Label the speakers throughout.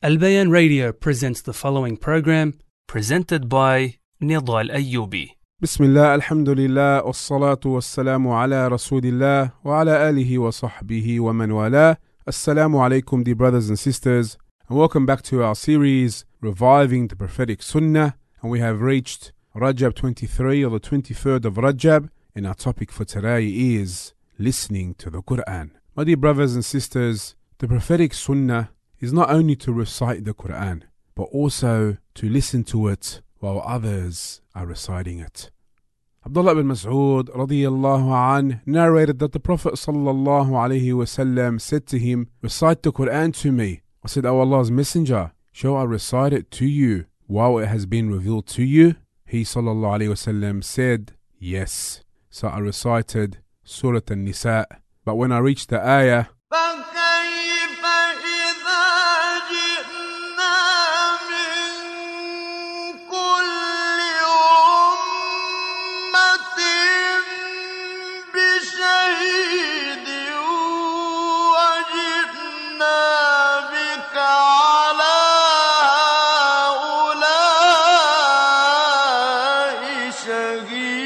Speaker 1: Albayan Radio presents the following program, presented by Nedal Ayoubi.
Speaker 2: بسم الله الحمد لله والصلاة والسلام على رسول الله وعلى آله وصحبه ومن والاه Assalamu alaikum dear brothers and sisters and welcome back to our series Reviving the Prophetic Sunnah and we have reached Rajab 23 or the 23rd of Rajab and our topic for today is listening to the Quran. My dear brothers and sisters, the prophetic sunnah is not only to recite the Quran but also to listen to it while others are reciting it. Abdullah bin Mas'ud radiyallahu an narrated that the Prophet sallallahu wasallam said to him, Recite the Quran to me. I said, O Allah's Messenger, shall I recite it to you while it has been revealed to you? He sallallahu wasallam said, Yes. So I recited Surah An-Nisa. But when I reached the ayah,
Speaker 3: شهيدا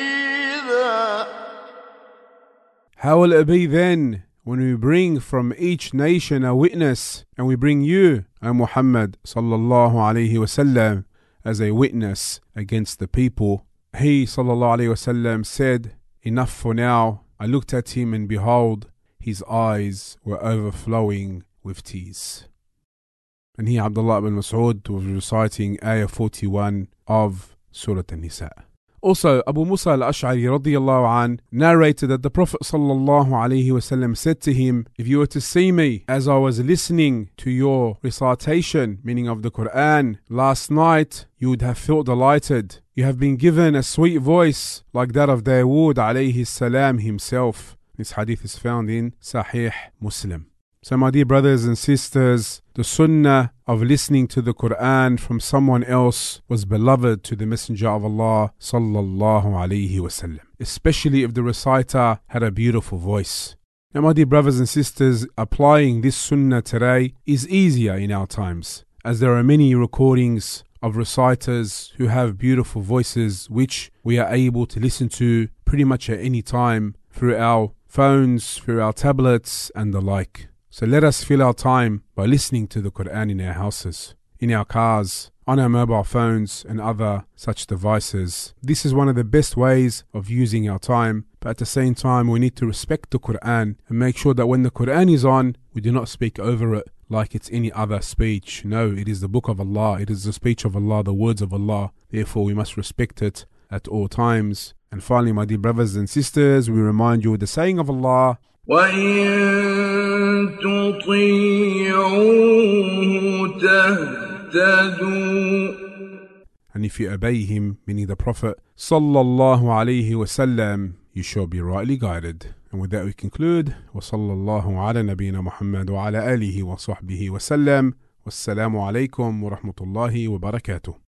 Speaker 2: How will it be then when we bring from each nation a witness and we bring you, O Muhammad sallallahu alaihi wasallam, as a witness against the people? He sallallahu alaihi wasallam said, Enough for now. I looked at him and behold, his eyes were overflowing with tears. And here Abdullah ibn Mas'ud was reciting Ayah 41 of Surah An-Nisa. Also, Abu Musa al-Ash'ari radiyallahu an narrated that the Prophet sallallahu alaihi wasallam said to him, If you were to see me as I was listening to your recitation, meaning of the Quran, last night, you would have felt delighted. You have been given a sweet voice like that of Dawood alayhi salam himself. This hadith is found in Sahih Muslim. So, my dear brothers and sisters, the sunnah of listening to the Quran from someone else was beloved to the Messenger of Allah sallallahu alaihi wasallam, especially if the reciter had a beautiful voice. Now, my dear brothers and sisters, applying this sunnah today is easier in our times, as there are many recordings of reciters who have beautiful voices which we are able to listen to pretty much at any time through our phones, through our tablets, and the like. So let us fill our time by listening to the Quran in our houses, in our cars, on our mobile phones, and other such devices. This is one of the best ways of using our time, but at the same time, we need to respect the Quran and make sure that when the Quran is on, we do not speak over it like it's any other speech. No, it is the book of Allah, it is the speech of Allah, the words of Allah. Therefore, we must respect it at all times. And finally, my dear brothers and sisters, we remind you of the saying of Allah.
Speaker 3: وإن تطيعوه تهتدوا
Speaker 2: And if you obey him, meaning the Prophet sallallahu alaihi wasallam, you shall be rightly guided. And with that we conclude. وصلى الله على نبينا محمد وعلى آله وصحبه وسلم. والسلام عليكم ورحمة الله وبركاته.